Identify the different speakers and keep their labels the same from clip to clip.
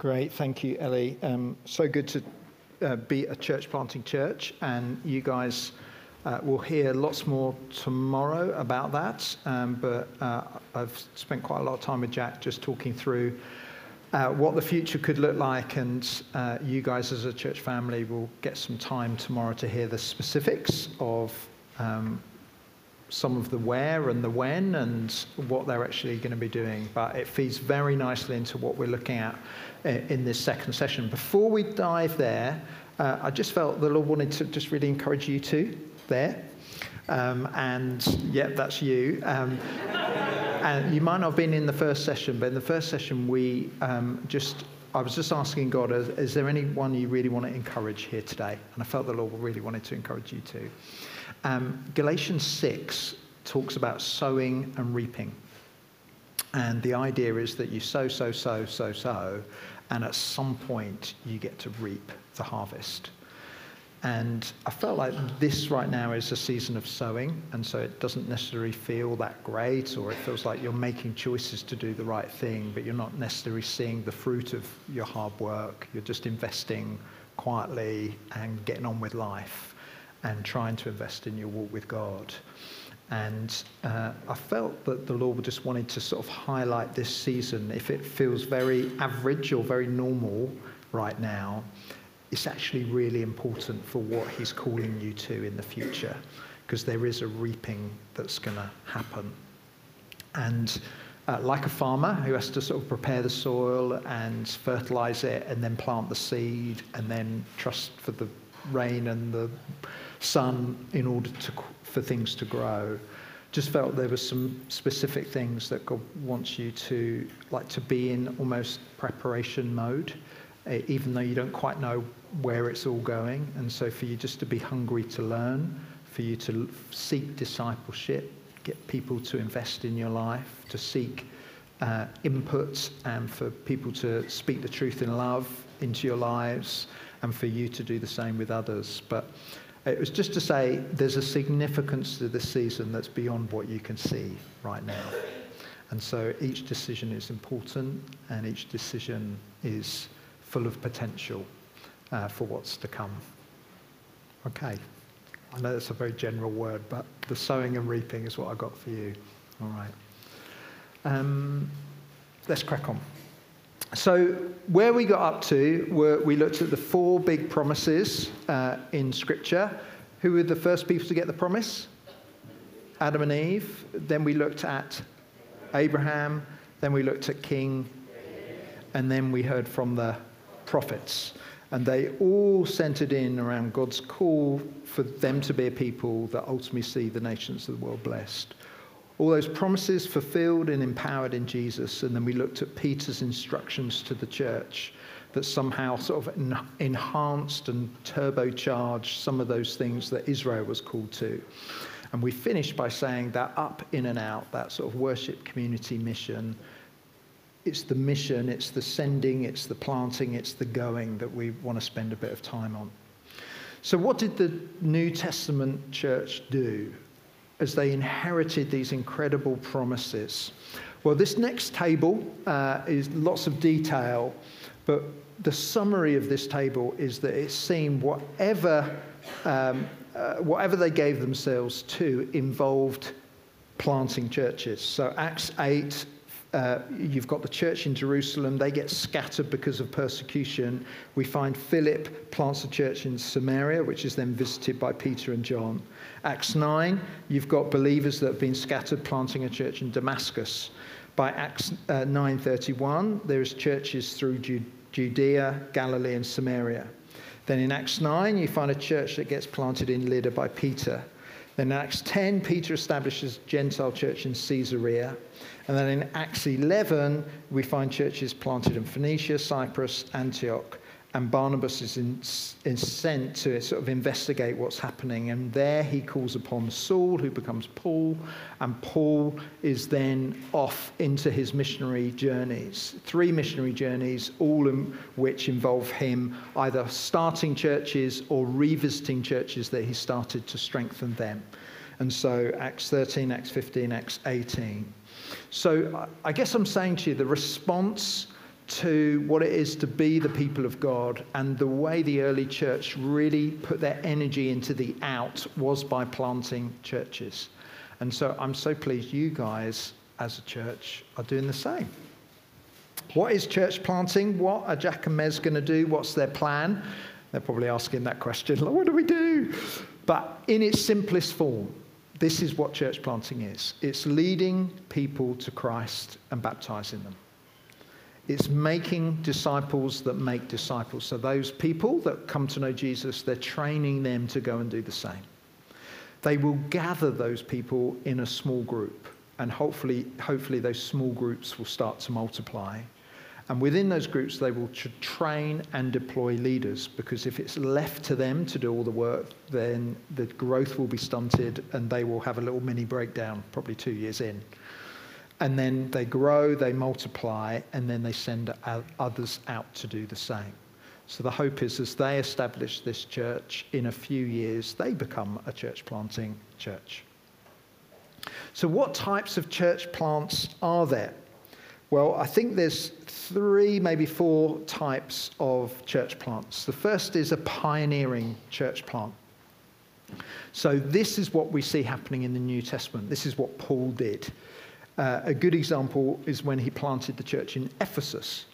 Speaker 1: Great, thank you, Ellie. Um, so good to uh, be a church planting church, and you guys uh, will hear lots more tomorrow about that. Um, but uh, I've spent quite a lot of time with Jack just talking through uh, what the future could look like, and uh, you guys as a church family will get some time tomorrow to hear the specifics of um, some of the where and the when and what they're actually going to be doing. But it feeds very nicely into what we're looking at uh, in this second session. Before we dive there, uh, I just felt the Lord wanted to just really encourage you to there. Um, and yep, that's you. Um, and you might not have been in the first session, but in the first session, we um, just I was just asking God, is, is, there anyone you really want to encourage here today? And I felt the Lord really wanted to encourage you too. Um, Galatians 6 talks about sowing and reaping. And the idea is that you sow, sow, sow, sow, sow, and at some point you get to reap the harvest. And I felt like this right now is a season of sowing, and so it doesn't necessarily feel that great, or it feels like you're making choices to do the right thing, but you're not necessarily seeing the fruit of your hard work. You're just investing quietly and getting on with life and trying to invest in your walk with God. And uh, I felt that the Lord just wanted to sort of highlight this season. If it feels very average or very normal right now, it's actually really important for what He's calling you to in the future, because there is a reaping that's going to happen. And uh, like a farmer who has to sort of prepare the soil and fertilize it and then plant the seed and then trust for the rain and the sun in order to, for things to grow. Just felt there were some specific things that God wants you to like to be in almost preparation mode, even though you don't quite know where it's all going. And so for you just to be hungry to learn, for you to seek discipleship, get people to invest in your life, to seek uh, input, and for people to speak the truth in love into your lives, and for you to do the same with others. But it was just to say there's a significance to this season that's beyond what you can see right now. And so each decision is important and each decision is full of potential uh, for what's to come. Okay. I know that's a very general word, but the sowing and reaping is what I got for you. All right. Um, let's crack on. So, where we got up to, were, we looked at the four big promises uh, in Scripture. Who were the first people to get the promise? Adam and Eve. Then we looked at Abraham. Then we looked at King. And then we heard from the prophets. And they all centered in around God's call for them to be a people that ultimately see the nations of the world blessed all those promises fulfilled and empowered in Jesus. And then we looked at Peter's instructions to the church that somehow sort of enhanced and turbocharged some of those things that Israel was called to. And we finished by saying that up, in, and out, that sort of worship community mission, it's the mission, it's the sending, it's the planting, it's the going that we want to spend a bit of time on. So, what did the New Testament church do? As they inherited these incredible promises. Well, this next table uh, is lots of detail, but the summary of this table is that it seemed whatever, um, uh, whatever they gave themselves to involved planting churches. So, Acts 8 uh, you've got the church in Jerusalem. They get scattered because of persecution. We find Philip plants a church in Samaria, which is then visited by Peter and John. Acts 9, you've got believers that have been scattered planting a church in Damascus. By Acts uh, 9:31, there is churches through Judea, Galilee, and Samaria. Then in Acts 9, you find a church that gets planted in Lydda by Peter. Then in Acts 10, Peter establishes Gentile church in Caesarea. And then in Acts 11, we find churches planted in Phoenicia, Cyprus, Antioch. And Barnabas is, in, is, sent to sort of investigate what's happening. And there he calls upon Saul, who becomes Paul. And Paul is then off into his missionary journeys. Three missionary journeys, all in which involve him either starting churches or revisiting churches that he started to strengthen them. And so Acts 13, Acts 15, Acts 18. So I guess I'm saying to you the response to what it is to be the people of God. And the way the early church really put their energy into the out was by planting churches. And so I'm so pleased you guys, as a church, are doing the same. What is church planting? What are Jack and Mez going to do? What's their plan? They're probably asking that question. Like, what do we do? But in its simplest form, this is what church planting is it's leading people to Christ and baptizing them. It's making disciples that make disciples. So, those people that come to know Jesus, they're training them to go and do the same. They will gather those people in a small group, and hopefully, hopefully those small groups will start to multiply. And within those groups, they will train and deploy leaders because if it's left to them to do all the work, then the growth will be stunted and they will have a little mini breakdown probably two years in. And then they grow, they multiply, and then they send others out to do the same. So the hope is as they establish this church, in a few years, they become a church planting church. So, what types of church plants are there? Well, I think there's three, maybe four types of church plants. The first is a pioneering church plant. So, this is what we see happening in the New Testament. This is what Paul did. Uh, a good example is when he planted the church in Ephesus.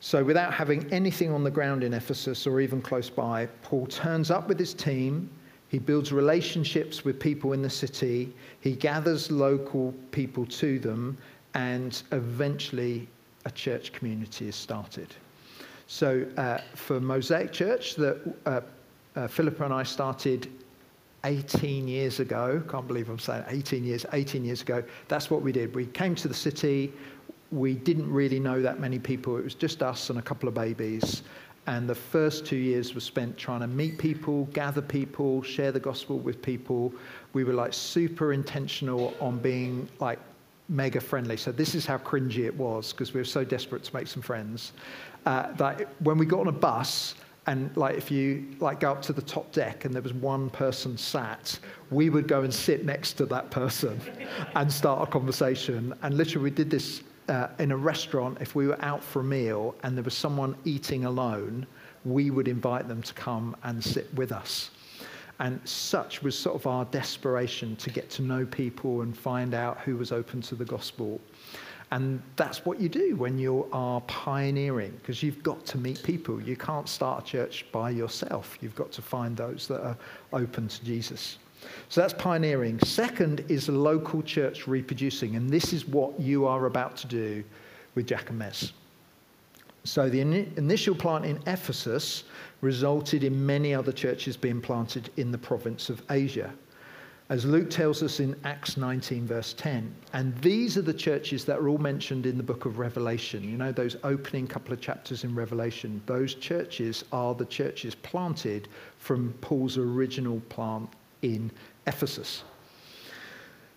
Speaker 1: So, without having anything on the ground in Ephesus or even close by, Paul turns up with his team. He builds relationships with people in the city. He gathers local people to them, and eventually a church community is started. So, uh, for Mosaic Church, that uh, uh, Philippa and I started 18 years ago. Can't believe I'm saying 18 years. 18 years ago, that's what we did. We came to the city we didn't really know that many people. It was just us and a couple of babies. And the first two years were spent trying to meet people, gather people, share the gospel with people. We were like super intentional on being like mega friendly. So this is how cringy it was because we were so desperate to make some friends. Uh, that when we got on a bus, and like if you like go up to the top deck and there was one person sat we would go and sit next to that person and start a conversation and literally we did this uh, in a restaurant, if we were out for a meal and there was someone eating alone, we would invite them to come and sit with us. And such was sort of our desperation to get to know people and find out who was open to the gospel. And that's what you do when you are pioneering, because you've got to meet people. You can't start a church by yourself. You've got to find those that are open to Jesus. So that's pioneering. Second is local church reproducing, and this is what you are about to do with Mez. So the in- initial plant in Ephesus resulted in many other churches being planted in the province of Asia. As Luke tells us in Acts 19, verse 10. And these are the churches that are all mentioned in the book of Revelation. You know, those opening couple of chapters in Revelation. Those churches are the churches planted from Paul's original plant in Ephesus.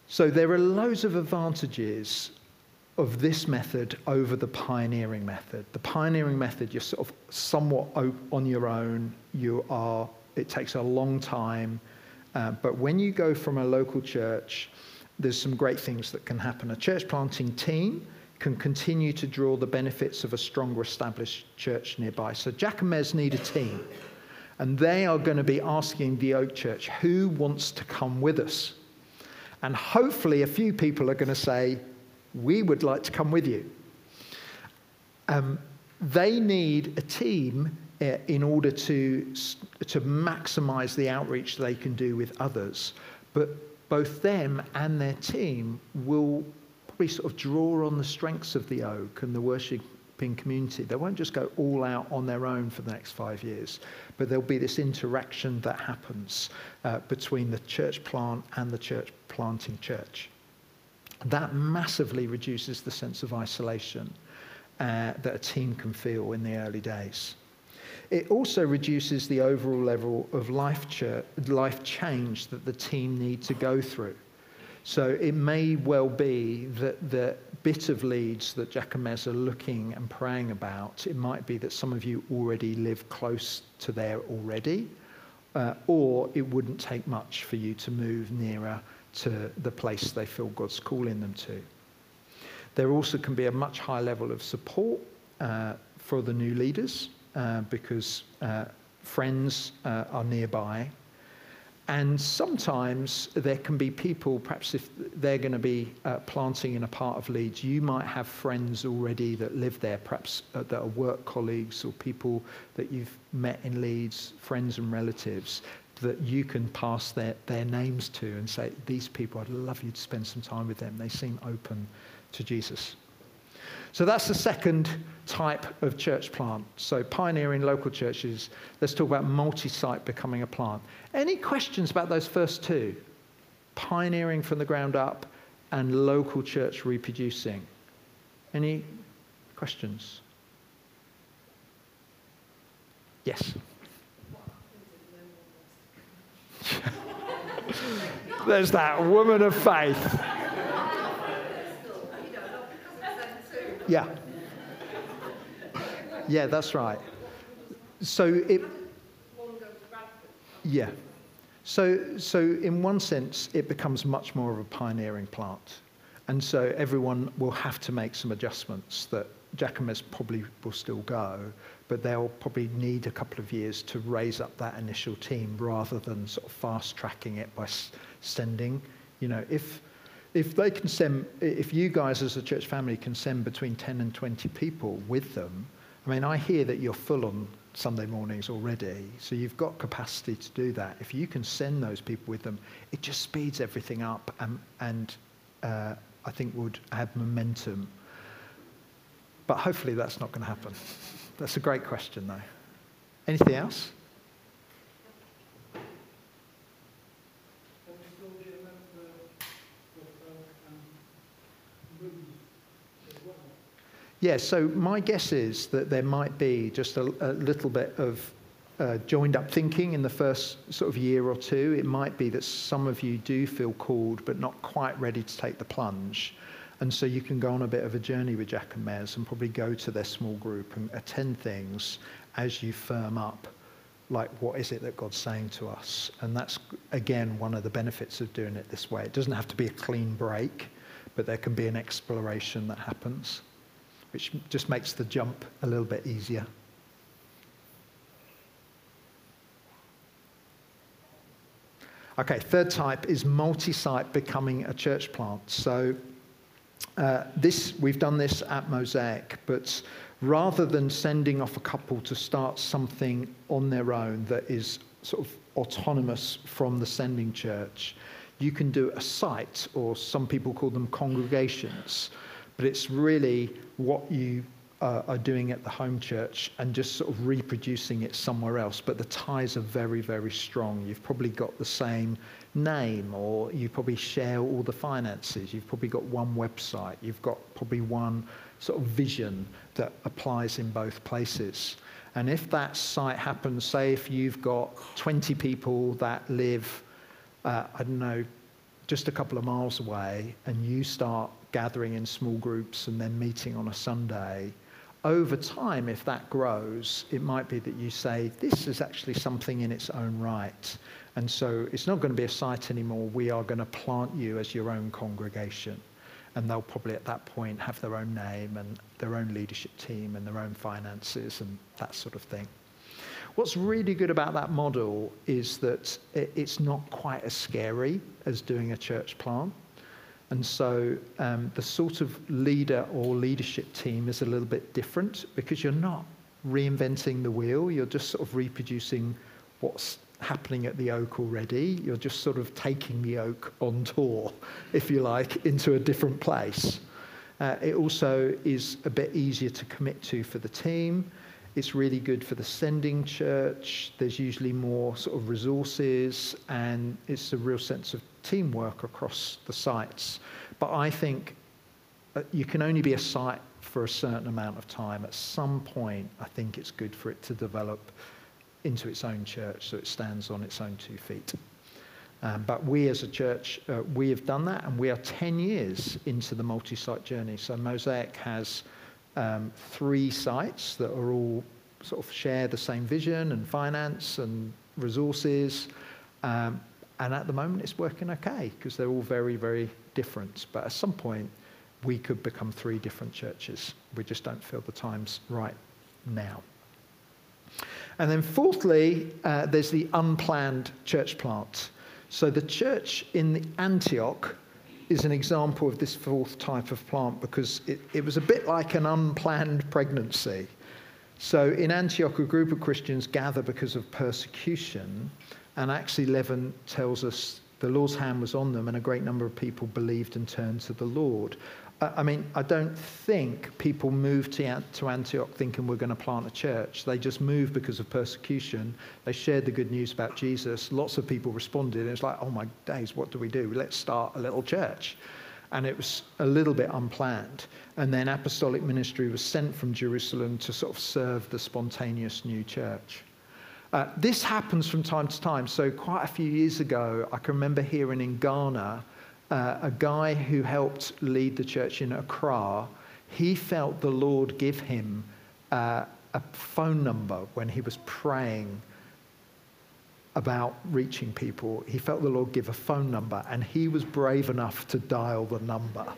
Speaker 1: So there are loads of advantages of this method over the pioneering method. The pioneering method, you're sort of somewhat on your own. You are, it takes a long time. Uh, but when you go from a local church, there's some great things that can happen. A church planting team can continue to draw the benefits of a stronger established church nearby. So Jack and Mez need a team. And they are going to be asking the Oak Church, who wants to come with us? And hopefully, a few people are going to say, we would like to come with you. Um, they need a team in order to, to maximize the outreach they can do with others. But both them and their team will probably sort of draw on the strengths of the oak and the worshipping community. They won't just go all out on their own for the next five years, but there'll be this interaction that happens uh, between the church plant and the church planting church. That massively reduces the sense of isolation uh, that a team can feel in the early days. It also reduces the overall level of life, life change that the team need to go through. So it may well be that the bit of Leeds that Jack and Mez are looking and praying about, it might be that some of you already live close to there already, uh, or it wouldn't take much for you to move nearer to the place they feel God's calling them to. There also can be a much higher level of support uh, for the new leaders uh, because uh, friends uh, are nearby. And sometimes there can be people, perhaps if they're going to be uh, planting in a part of Leeds, you might have friends already that live there, perhaps that are work colleagues or people that you've met in Leeds, friends and relatives, that you can pass their, their names to and say, These people, I'd love you to spend some time with them. They seem open to Jesus. So that's the second type of church plant. So pioneering local churches. Let's talk about multi-site becoming a plant. Any questions about those first two? Pioneering from the ground up and local church reproducing. Any questions? Yes. There's that woman of faith. Yeah. Yeah, that's right. So it. Yeah. So, so in one sense, it becomes much more of a pioneering plant. And so everyone will have to make some adjustments that Jack and Mez probably will still go, but they'll probably need a couple of years to raise up that initial team rather than sort of fast tracking it by sending. You know, if if they can send, if you guys as a church family can send between 10 and 20 people with them, I mean, I hear that you're full on Sunday mornings already, so you've got capacity to do that. If you can send those people with them, it just speeds everything up and, and uh, I think would add momentum. But hopefully that's not going to happen. That's a great question, though. Anything else? Yeah, so my guess is that there might be just a, a little bit of uh, joined up thinking in the first sort of year or two. It might be that some of you do feel called but not quite ready to take the plunge. And so you can go on a bit of a journey with Jack and Mez and probably go to their small group and attend things as you firm up like what is it that God's saying to us. And that's again one of the benefits of doing it this way. It doesn't have to be a clean break, but there can be an exploration that happens which just makes the jump a little bit easier. Okay, third type is multi-site becoming a church plant. So uh, this we've done this at Mosaic, but rather than sending off a couple to start something on their own that is sort of autonomous from the sending church, you can do a site, or some people call them congregations, but it's really what you uh, are doing at the home church and just sort of reproducing it somewhere else. But the ties are very, very strong. You've probably got the same name, or you probably share all the finances. You've probably got one website. You've got probably one sort of vision that applies in both places. And if that site happens, say if you've got 20 people that live, uh, I don't know, just a couple of miles away, and you start gathering in small groups and then meeting on a Sunday, over time, if that grows, it might be that you say, this is actually something in its own right. And so it's not going to be a site anymore. We are going to plant you as your own congregation. And they'll probably at that point have their own name and their own leadership team and their own finances and that sort of thing. What's really good about that model is that it's not quite as scary as doing a church plant. And so um, the sort of leader or leadership team is a little bit different because you're not reinventing the wheel, you're just sort of reproducing what's happening at the Oak already. You're just sort of taking the Oak on tour, if you like, into a different place. Uh, it also is a bit easier to commit to for the team. It's really good for the sending church. There's usually more sort of resources, and it's a real sense of teamwork across the sites. But I think uh, you can only be a site for a certain amount of time. At some point, I think it's good for it to develop into its own church so it stands on its own two feet. Um, but we as a church, uh, we have done that, and we are 10 years into the multi site journey. So Mosaic has um, three sites that are all sort of share the same vision and finance and resources. Um, and at the moment, it's working okay because they're all very, very different. But at some point, we could become three different churches. We just don't feel the time's right now. And then, fourthly, uh, there's the unplanned church plant. So, the church in Antioch is an example of this fourth type of plant because it, it was a bit like an unplanned pregnancy. So, in Antioch, a group of Christians gather because of persecution, and Acts 11 tells us the Lord's hand was on them, and a great number of people believed and turned to the Lord. I mean, I don't think people moved to Antioch thinking we're going to plant a church. They just moved because of persecution. They shared the good news about Jesus. Lots of people responded. And it's like, oh my days, what do we do? Let's start a little church. And it was a little bit unplanned. And then apostolic ministry was sent from Jerusalem to sort of serve the spontaneous new church. Uh, this happens from time to time. So, quite a few years ago, I can remember hearing in Ghana uh, a guy who helped lead the church in Accra, he felt the Lord give him uh, a phone number when he was praying about reaching people. He felt the Lord give a phone number, and he was brave enough to dial the number.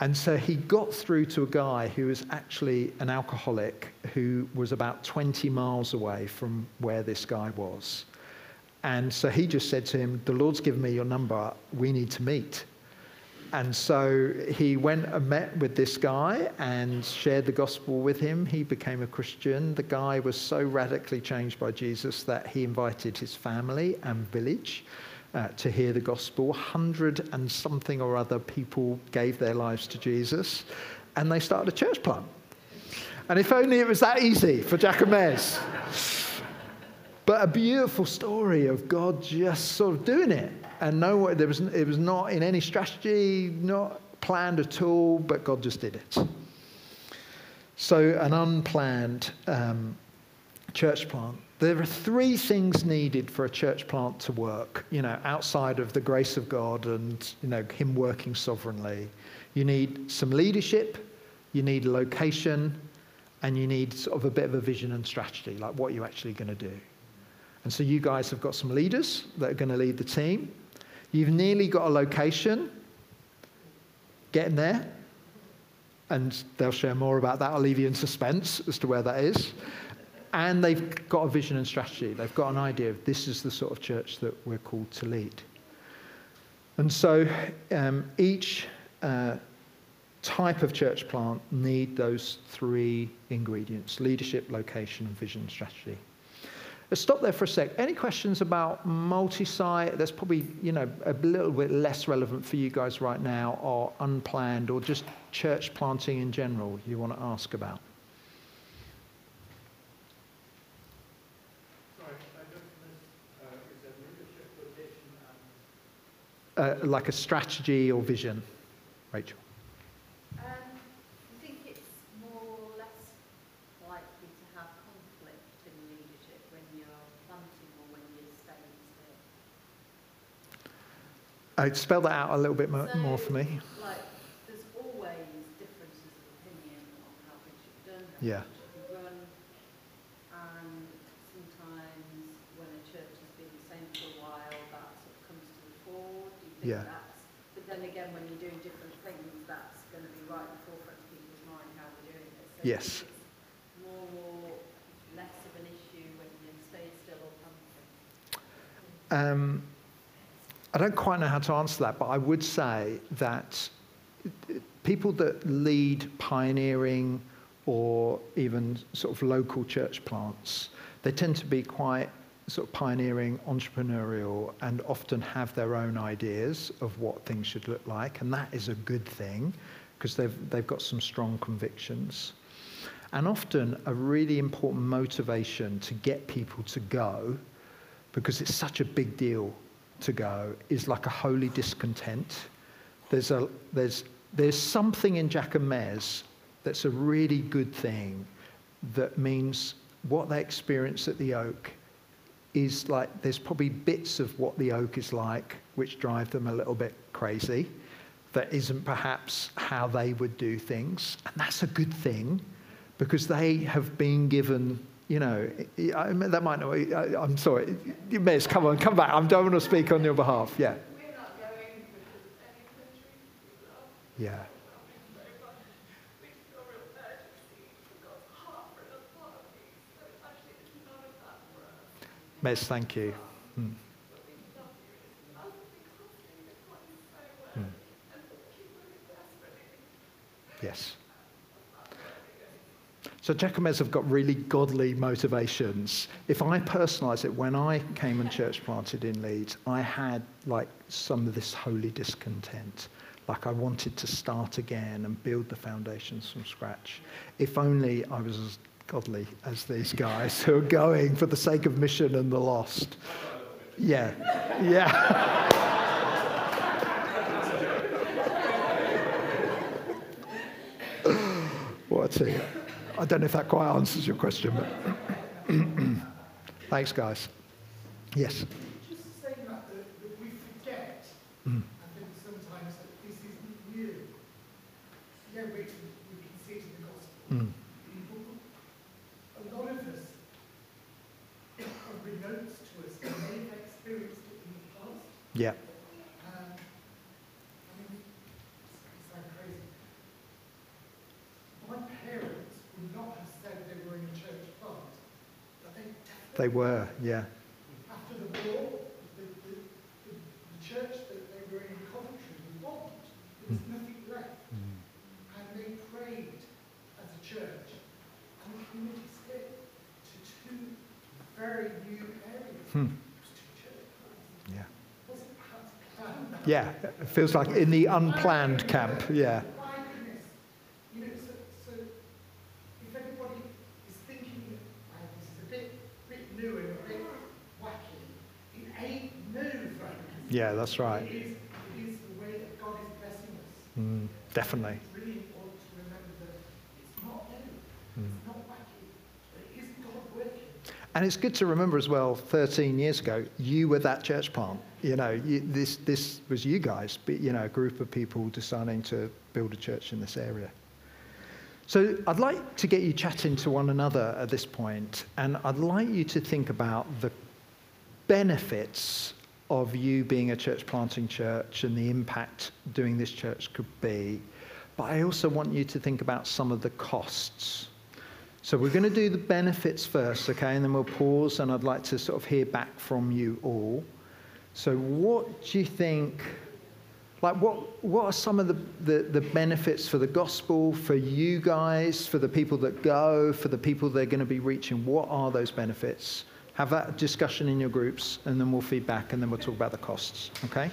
Speaker 1: And so he got through to a guy who was actually an alcoholic who was about 20 miles away from where this guy was. And so he just said to him, The Lord's given me your number. We need to meet. And so he went and met with this guy and shared the gospel with him. He became a Christian. The guy was so radically changed by Jesus that he invited his family and village uh, to hear the gospel. Hundred and something or other people gave their lives to Jesus, and they started a church plant. And if only it was that easy for Jack and Mez. But a beautiful story of God just sort of doing it. And no, there was, it was not in any strategy, not planned at all, but God just did it. So, an unplanned um, church plant. There are three things needed for a church plant to work, you know, outside of the grace of God and, you know, Him working sovereignly. You need some leadership, you need a location, and you need sort of a bit of a vision and strategy, like what you're actually going to do. And so you guys have got some leaders that are going to lead the team. You've nearly got a location. Getting there. And they'll share more about that. I'll leave you in suspense as to where that is. And they've got a vision and strategy. They've got an idea of this is the sort of church that we're called to lead. And so um, each uh, type of church plant need those three ingredients leadership, location, vision strategy. Let's stop there for a sec. Any questions about multi-site? That's probably, you know, a little bit less relevant for you guys right now, or unplanned, or just church planting in general you want to ask about? Uh, like a strategy or vision, Rachel. I'd spell that out a little bit more,
Speaker 2: so,
Speaker 1: more for
Speaker 2: me. Like, there's always differences of opinion on how things should be done,
Speaker 1: yeah.
Speaker 2: should be run, and sometimes when a church has been the same for a while, that sort of comes to the fore. Do you think yeah. that's? But then again, when you're doing different things, that's going to be right in the forefront of people's mind how we're doing it. So
Speaker 1: yes.
Speaker 2: More, less of an issue when you stay still or something.
Speaker 1: Um, I don't quite know how to answer that, but I would say that people that lead pioneering or even sort of local church plants, they tend to be quite sort of pioneering, entrepreneurial, and often have their own ideas of what things should look like. And that is a good thing because they've, they've got some strong convictions. And often a really important motivation to get people to go because it's such a big deal to go is like a holy discontent. There's, a, there's, there's something in Jack and Mez that's a really good thing that means what they experience at the Oak is like there's probably bits of what the Oak is like which drive them a little bit crazy. That isn't perhaps how they would do things. And that's a good thing because they have been given you know, that might not, I'm sorry, you Mez, come on, come back. I don't want to speak on your behalf. Yeah. Yeah. Mez, thank you. Hmm. Yes. So Jack and Mez have got really godly motivations. If I personalize it, when I came and church planted in Leeds, I had like some of this holy discontent. Like I wanted to start again and build the foundations from scratch. If only I was as godly as these guys who are going for the sake of mission and the lost. Yeah, yeah. what a team. I don't know if that quite answers your question, but thanks, guys. Yes.
Speaker 3: Just saying that, that, that we forget, mm. I think sometimes that this isn't new. Yeah, we, we can see it in the gospel. Mm. A lot of us are beknownst to us, and may have experienced it in the past.
Speaker 1: Yeah. They were, yeah.
Speaker 3: After the war, the, the, the, the church that they were in Coventry was bombed. There was mm. nothing left. Mm. And they prayed as a church. And the community split to two very new areas. Hmm.
Speaker 1: Yeah. Yeah, it feels like in the unplanned camp, yeah. Yeah, that's right. It is,
Speaker 3: it is the way that God is blessing us.
Speaker 1: Mm, definitely.
Speaker 3: It's really important to remember that it's not new, mm. it's not wacky, it is God working.
Speaker 1: And it's good to remember as well, 13 years ago, you were that church plant. You know, you, this, this was you guys, but, you know, a group of people deciding to build a church in this area. So I'd like to get you chatting to one another at this point, and I'd like you to think about the benefits of you being a church planting church and the impact doing this church could be. But I also want you to think about some of the costs. So we're going to do the benefits first, okay, and then we'll pause, and I'd like to sort of hear back from you all. So, what do you think? Like, what, what are some of the, the, the benefits for the gospel, for you guys, for the people that go, for the people they're going to be reaching? What are those benefits? Have that discussion in your groups, and then we'll feed back, and then we'll talk about the costs. Okay?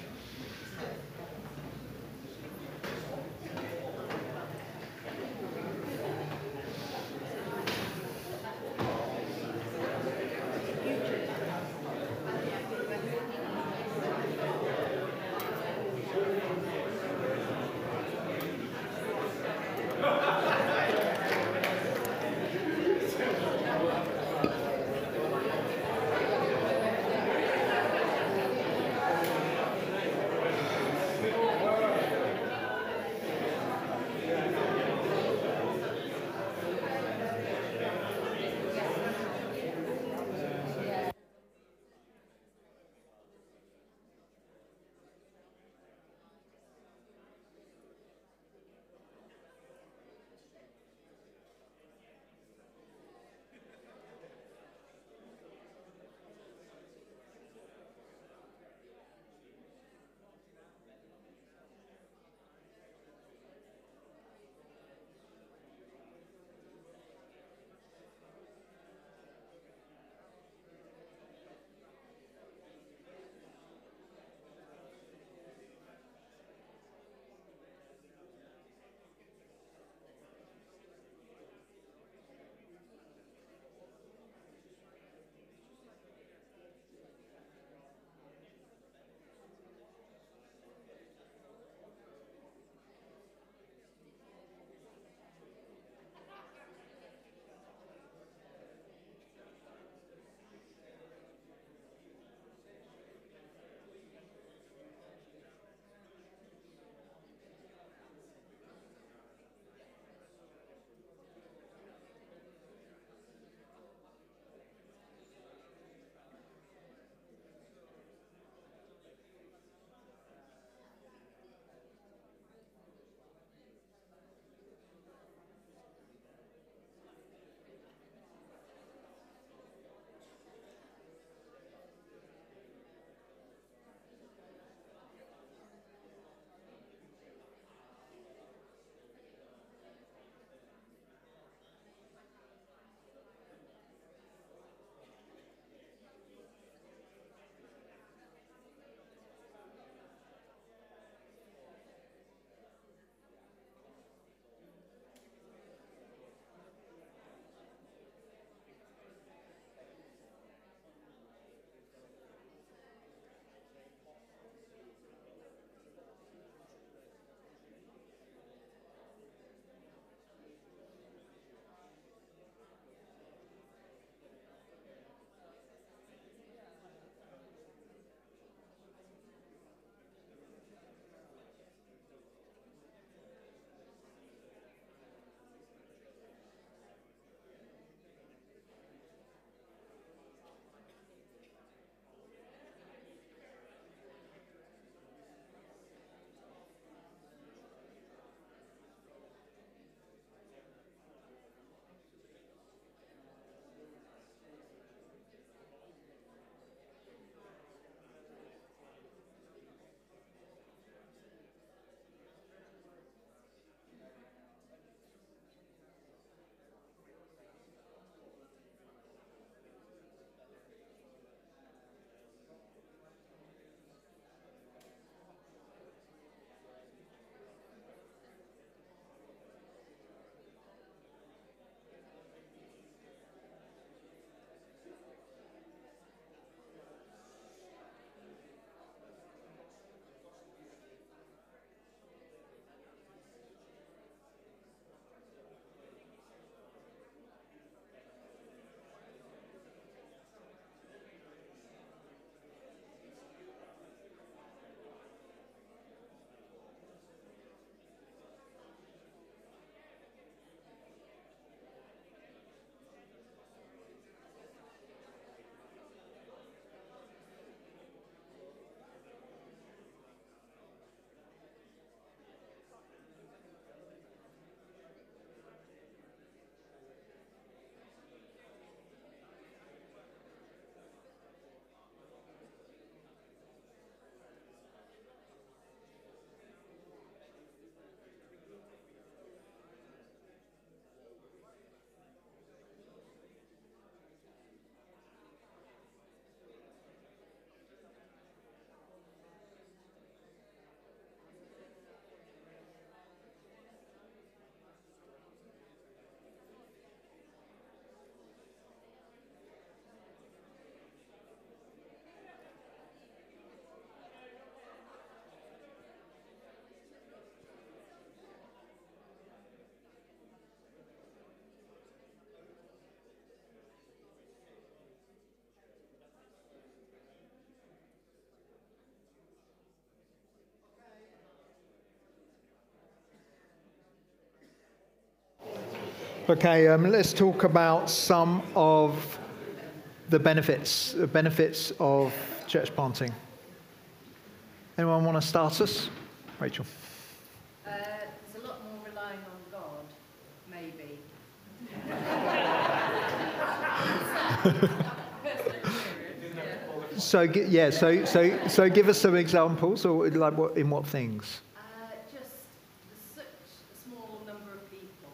Speaker 1: Okay, um, let's talk about some of the benefits, the benefits of church planting. Anyone want to start us? Rachel.
Speaker 2: Uh, there's a lot more relying on God, maybe.
Speaker 1: So yeah, so so so give us some examples, or like what in what things?
Speaker 2: Uh, just there's such a small number of people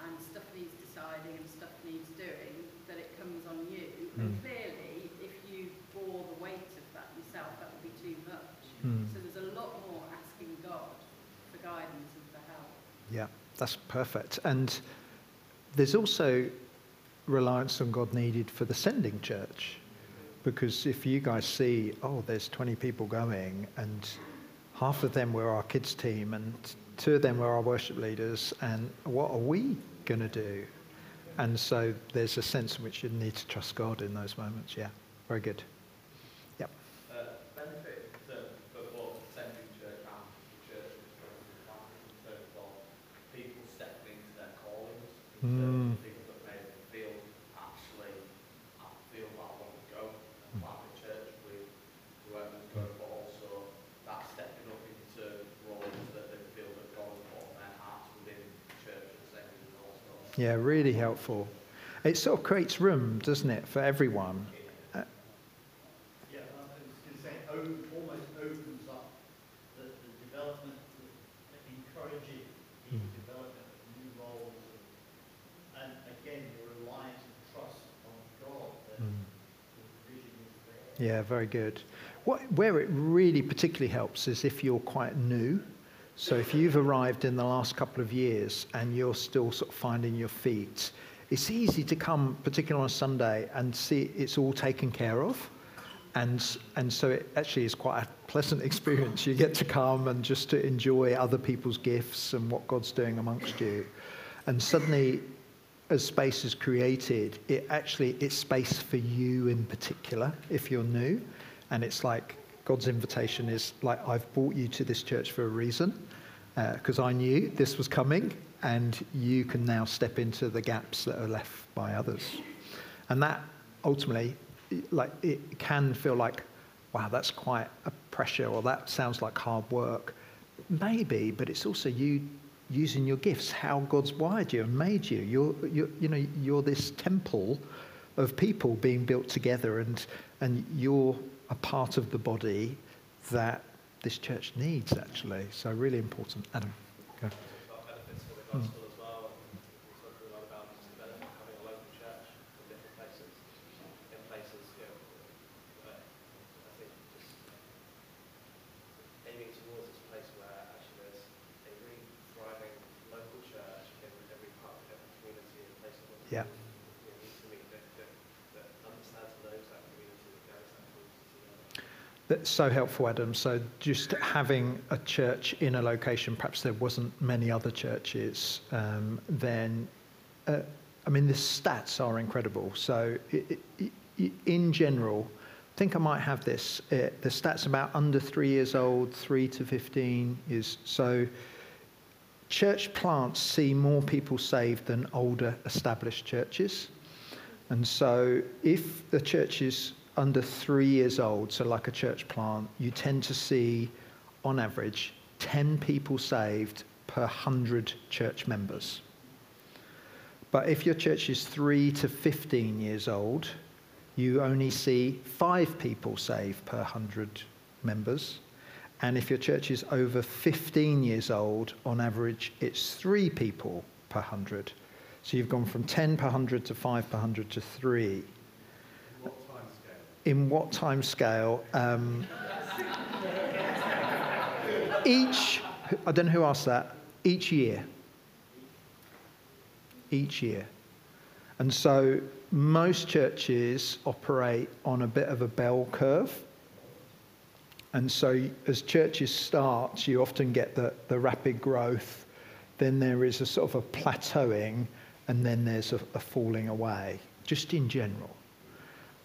Speaker 2: and stuff needs deciding and stuff needs doing that it comes on you. And
Speaker 1: Mm.
Speaker 2: clearly, if you bore the weight of that yourself, that would be too much.
Speaker 1: Mm.
Speaker 2: So there's a lot more asking God for guidance and for help.
Speaker 1: Yeah, that's perfect. And there's also reliance on God needed for the sending church. Because if you guys see, oh, there's 20 people going, and half of them were our kids' team, and two of them were our worship leaders, and what are we going to do? And so there's a sense in which you need to trust God in those moments. Yeah, very good. Yep.
Speaker 4: uh, benefit to, for both Church and church in terms of people stepping into their callings, in terms of people that maybe feel, actually, I feel that I want to go and plant a church with whoever's going, but also that stepping up into roles that they feel that God has put on their hearts within the church at the same time also.
Speaker 1: Yeah, really helpful. It sort of creates room, doesn't it, for everyone? Uh,
Speaker 5: Yeah, I was going to say, almost opens up the, the development, the encouraging the
Speaker 1: Mm.
Speaker 5: development of new roles. And again, the reliance and trust on God that
Speaker 1: Mm.
Speaker 5: the vision is there.
Speaker 1: Yeah, very good. What, where it really particularly helps is if you're quite new. So if you've arrived in the last couple of years and you're still sort of finding your feet, it's easy to come, particularly on a Sunday, and see it's all taken care of. And, and so it actually is quite a pleasant experience. You get to come and just to enjoy other people's gifts and what God's doing amongst you. And suddenly, as space is created, it actually it's space for you in particular if you're new, and it's like God's invitation is like I've brought you to this church for a reason, uh, because I knew this was coming, and you can now step into the gaps that are left by others, and that ultimately, like it can feel like, wow, that's quite a pressure, or that sounds like hard work, maybe, but it's also you using your gifts, how God's wired you and made you. You're, you're, you know, you're this temple of people being built together, and, and you're a part of the body that this church needs, actually. So, really important. Adam, go.
Speaker 4: got benefits for the gospel as well. And we talked a lot about just the benefit of having a local church in different places, in places, you know, uh, I think just aiming towards this place where actually there's a really thriving local church in every part of every community, a place that wants
Speaker 1: Yeah.
Speaker 4: you know, needs to meet that, that, that understands and knows that community, that knows that community together.
Speaker 1: That's so helpful, Adam. So, just having a church in a location, perhaps there wasn't many other churches, um, then, uh, I mean, the stats are incredible. So, i i i in general, I think I might have this. Uh, the stats about under three years old, three to 15 is so. Church plants see more people saved than older established churches. And so, if the church is under three years old, so like a church plant, you tend to see, on average, 10 people saved per 100 church members. But if your church is three to 15 years old, you only see five people saved per 100 members. And if your church is over 15 years old, on average, it's three people per 100. So you've gone from 10 per 100 to 5 per 100 to 3. In what time scale? Um, each, I don't know who asked that, each year. Each year. And so most churches operate on a bit of a bell curve. And so as churches start, you often get the, the rapid growth, then there is a sort of a plateauing, and then there's a, a falling away, just in general.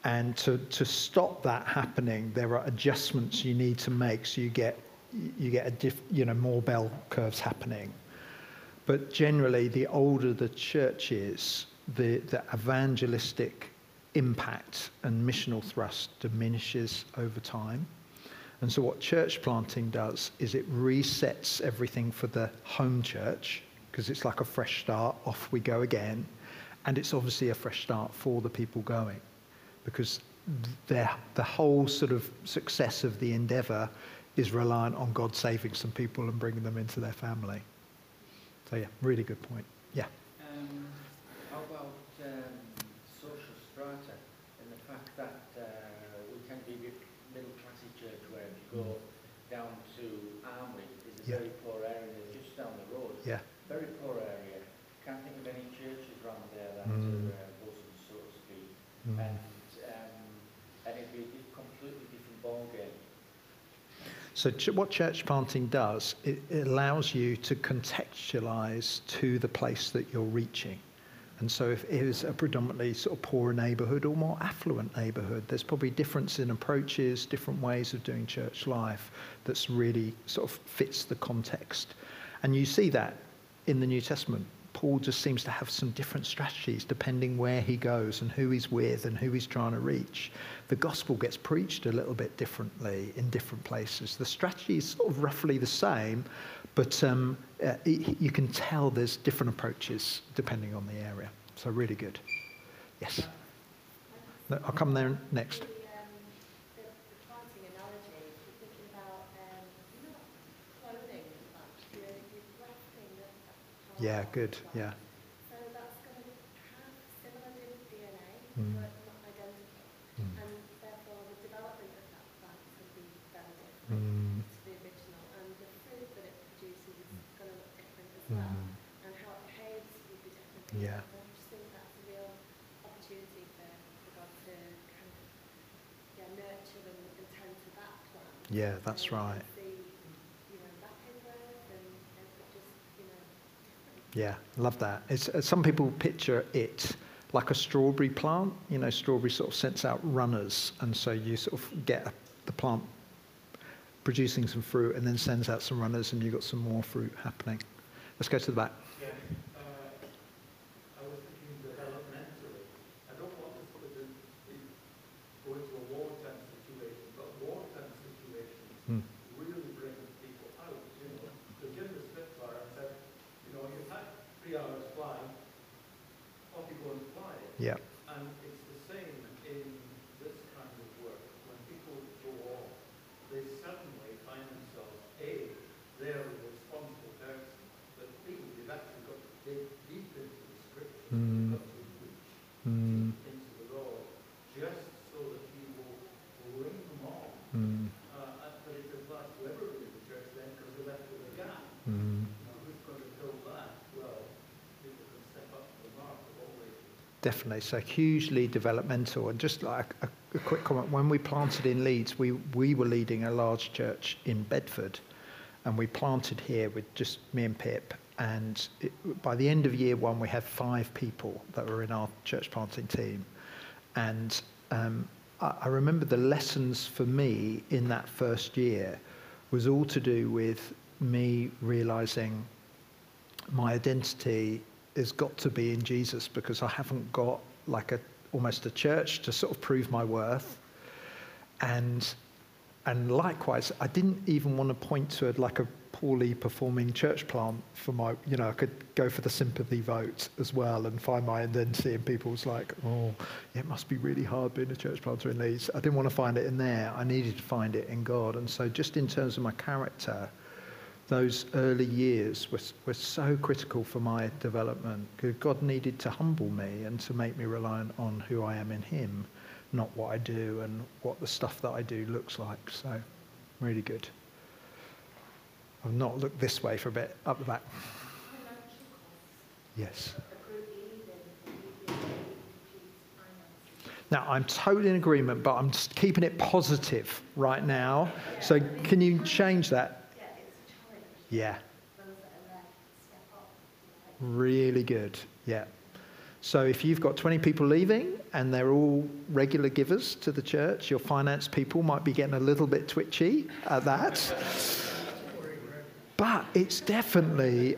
Speaker 1: And to, to stop that happening, there are adjustments you need to make so you get, you get a diff, you know, more bell curves happening. But generally, the older the church is, the, the evangelistic impact and missional thrust diminishes over time. And so, what church planting does is it resets everything for the home church because it's like a fresh start, off we go again. And it's obviously a fresh start for the people going because the whole sort of success of the endeavor is reliant on God saving some people and bringing them into their family. So, yeah, really good point. Yeah.
Speaker 6: Um, how about um, social strata and the fact that uh, we to be middle classy church where you go down to Armley, there's a
Speaker 1: Yeah.
Speaker 6: very poor area just down the road.
Speaker 1: Yeah.
Speaker 6: Very poor area. Can't think of any churches around there that
Speaker 1: Mm.
Speaker 6: are uh, bosom, so to speak.
Speaker 1: Mm.
Speaker 6: And, um, and it'd be a di- completely different ballgame.
Speaker 1: So, ch- what church planting does, it, it allows you to contextualize to the place that you're reaching. And so, if it is a predominantly sort of poorer neighborhood or more affluent neighborhood, there's probably difference in approaches, different ways of doing church life that's really sort of fits the context. And you see that in the New Testament. Paul just seems to have some different strategies depending where he goes and who he's with and who he's trying to reach. The gospel gets preached a little bit differently in different places. The strategy is sort of roughly the same, but um, uh, you can tell there's different approaches depending on the area. So, really good. Yes. I'll come there next.
Speaker 2: The, um, the, the planting analogy, you're thinking about, um, you know, clothing and that, you're, you're grafting the, the
Speaker 1: Yeah, good. Yeah.
Speaker 2: So that's going to have similar DNA,
Speaker 1: Mm.
Speaker 2: but not identical.
Speaker 1: Mm.
Speaker 2: And therefore the development of that plant could be very different
Speaker 1: Mm.
Speaker 2: to the original. And the that it produces is going to look different as well.
Speaker 1: Mm.
Speaker 2: And how it behaves will be different.
Speaker 1: Yeah.
Speaker 2: I just think that's a real opportunity for, for God to kind of yeah, nurture and, and tend to that plant.
Speaker 1: Yeah, that's right.
Speaker 2: See, you know, rapid growth and, and just, you know, different.
Speaker 1: Yeah, love that. It's, uh, some people picture it like a strawberry plant. You know, strawberry sort of sends out runners, and so you sort of get the plant producing some fruit and then sends out some runners, and you've got some more fruit happening. Let's go to the back.
Speaker 7: Yeah, uh, I was thinking developmentally. I don't want to put it in, in- go into a wartime situation, but wartime situations
Speaker 1: Hmm.
Speaker 7: really bring people out, you know. So Jim the Spitfire said, you know, you've had three hours flying, off you go and fly.
Speaker 1: Yeah,
Speaker 7: And it's the same in this kind of work. When people go off, they suddenly find themselves, A, they're a responsible person, but B, they've actually got to dig deep into the scripture,
Speaker 1: Mm.
Speaker 7: they've got to reach
Speaker 1: Mm.
Speaker 7: deep into the Lord, just so that he will bring them on.
Speaker 1: mm,
Speaker 7: Uh, and- but it applies to everybody in the church then, because we're left with a gap.
Speaker 1: mm.
Speaker 7: Now, who's going to fill that? Well, people can step up to the mark of always
Speaker 1: Definitely. So hugely developmental. And just like a, a quick comment, when we planted in Leeds, we, we were leading a large church in Bedford. And we planted here with just me and Pip. And it, by the end of year one, we had five people that were in our church planting team. And um, I, I remember the lessons for me in that first year was all to do with me realizing my identity has got to be in Jesus because I haven't got like a almost a church to sort of prove my worth. And and likewise, I didn't even want to point to like a poorly performing church plant for my, you know, I could go for the sympathy vote as well and find my and identity. And people's like, oh, it must be really hard being a church planter in Leeds. I didn't want to find it in there. I needed to find it in God. And so, just in terms of my character, those early years were, were so critical for my development God needed to humble me and to make me reliant on who I am in Him, not what I do and what the stuff that I do looks like. So, really good. I've not looked this way for a bit, up the back. Yes. Now, I'm totally in agreement, but I'm just keeping it positive right now. So, can you change that?
Speaker 2: Know,
Speaker 1: Really good. Yeah. So if you've got 20 people leaving and they're all regular givers to the church, your finance people might be getting a little bit twitchy at that. But it's definitely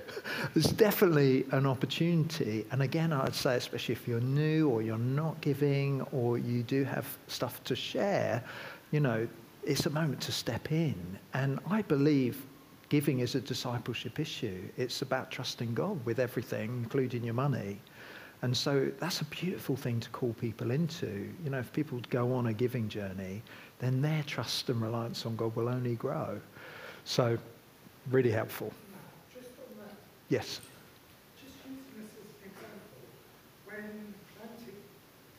Speaker 1: there's definitely an opportunity. And again, I'd say, especially if you're new or you're not giving or you do have stuff to share, you know, it's a moment to step in. And I believe giving is a discipleship issue. It's about trusting God with everything, including your money. And so that's a beautiful thing to call people into. You know, if people go on a giving journey, then their trust and reliance on God will only grow. So, really helpful.
Speaker 3: Just on that,
Speaker 1: Yes.
Speaker 3: just using this as an example, when planting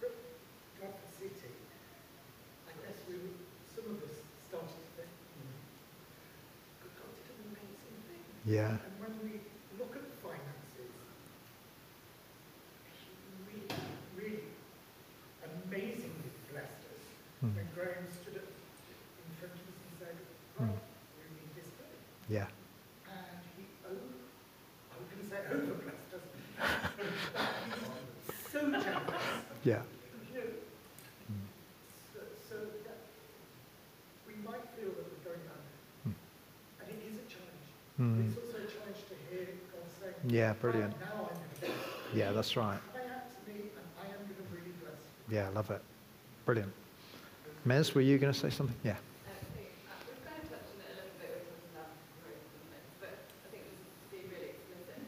Speaker 3: Bradford City, I guess we, were- some of us started to think, "Hmm, but God did an amazing thing.
Speaker 1: Yeah.
Speaker 3: And when we look at the finances, he really, really amazingly blessed us.
Speaker 1: Mm.
Speaker 3: When Graham stood up in front of us and said,
Speaker 1: Mm.
Speaker 3: right, we need this money.
Speaker 1: Yeah.
Speaker 3: And he over, I was going to say over blessed us. He's so generous.
Speaker 1: Yeah.
Speaker 3: You know, so, so that we might feel that we're going under.
Speaker 1: Mm.
Speaker 3: And it is a challenge. But
Speaker 1: Mm.
Speaker 3: it's also a challenge to hear God saying,
Speaker 1: Yeah, brilliant. Yeah, that's right. Yeah, love it. Brilliant. Mez, were you going to say something? Yeah.
Speaker 8: I think, uh, we've kind of touched on it a little bit with talking about growth and things, but I think this is to be really explicit.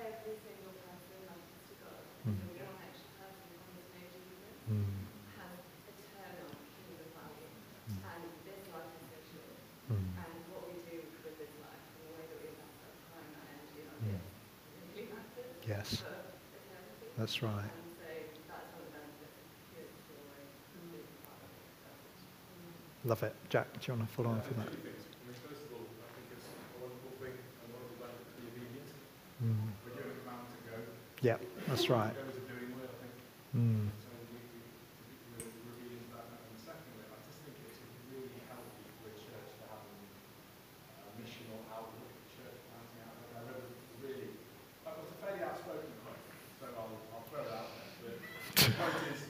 Speaker 8: Every single person matters to God.
Speaker 1: Mm.
Speaker 8: So one extra person who comes to know Jesus
Speaker 1: Mm.
Speaker 8: has eternal kingdom value.
Speaker 1: Mm.
Speaker 8: And this life is so short.
Speaker 1: Mm.
Speaker 8: And what we do with this life and the way that we invest our time, our energy, and our
Speaker 1: Mm.
Speaker 8: gifts really matters
Speaker 1: Yes,
Speaker 8: for eternity.
Speaker 1: that's right.
Speaker 8: And so that's one of the benefits of pure joy and being part of it. Mm.
Speaker 1: Love it. Jack, do you want to follow on from that?
Speaker 9: Two things. I mean, first of all, I think it's a wonderful thing and one of the benefits of the obedience.
Speaker 1: Mm.
Speaker 9: We're doing a command to go.
Speaker 1: Yeah, that's right.
Speaker 9: Go is a doing word, I think.
Speaker 1: Mm.
Speaker 9: So we, we, we, we're revealing that. And secondly, I just think it's really healthy for a church to have a missional outlook, church planting outlook. I read a really, that was a fairly outspoken quote, so I'll, I'll throw it out there. But the point is,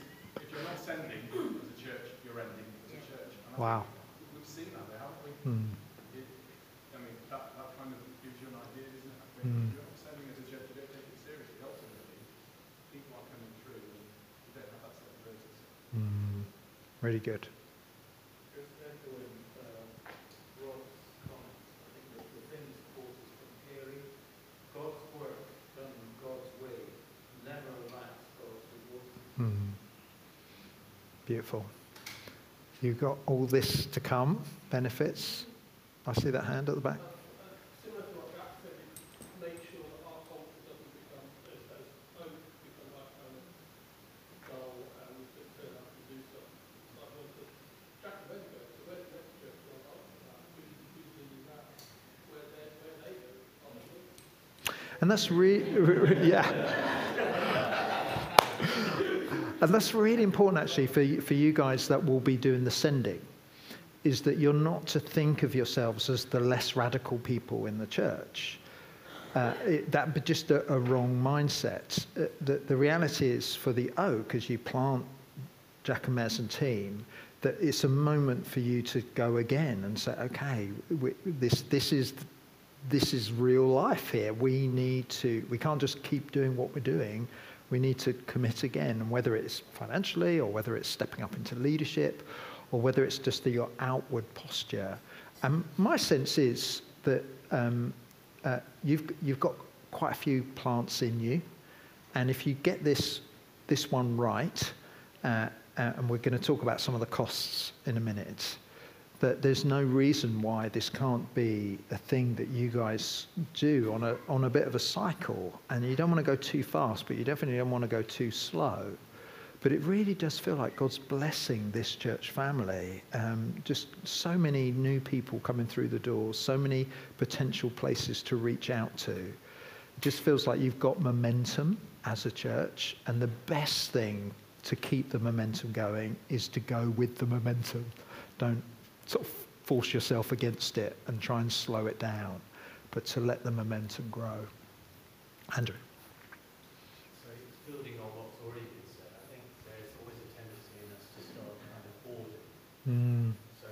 Speaker 9: if you're not sending as a church, you're ending as a church. And I
Speaker 1: Wow.
Speaker 9: think We've seen that there, haven't we?
Speaker 1: Mm.
Speaker 9: It, I mean, that, that kind of gives you an idea, doesn't it? I think
Speaker 1: Mm.
Speaker 9: if you're not sending as a church, you don't take it seriously. Ultimately, people are coming through and you don't have that set of verses.
Speaker 1: Mm. Really good.
Speaker 10: Just echoing uh, Rob's comments, I think that the thing this quote is from hearing, God's work done in God's way never lacks God's reward.
Speaker 1: Mm. Beautiful. You've got all this to come, benefits. I see that hand at the back.
Speaker 11: Uh, uh, Similar to what Jack said, it's make sure that our culture doesn't become as, as oak, become like kind of dull and just turn out to do stuff. It's like what the Jack and Ben go, so where's the next church going on? Who's, who's leading that? Where they, where they go, honestly.
Speaker 1: And that's really, yeah. and that's really important actually for, for you guys that will be doing the sending, is that you're not to think of yourselves as the less radical people in the church. Uh, it, that be just a, a wrong mindset. Uh, the, the reality is for the oak, as you plant Jack and Mez and team, that it's a moment for you to go again and say, okay, we, this, this is this is real life here. We need to, we can't just keep doing what we're doing. We need to commit again, and whether it's financially or whether it's stepping up into leadership or whether it's just the, your outward posture. And my sense is that um, uh, you've, you've got quite a few plants in you, and if you get this, this one right, uh, uh, and we're going to talk about some of the costs in a minute, that there's no reason why this can't be a thing that you guys do on a, on a bit of a cycle. And you don't want to go too fast, but you definitely don't want to go too slow. But it really does feel like God's blessing this church family. Um, just so many new people coming through the doors, so many potential places to reach out to. It just feels like you've got momentum as a church. And the best thing to keep the momentum going is to go with the momentum. Don't sort of force yourself against it and try and slow it down, but to let the momentum grow. Andrew.
Speaker 7: So it's building on what's already been said. I think there's always a tendency in us to start kind of hoarding.
Speaker 1: Mm,
Speaker 7: So,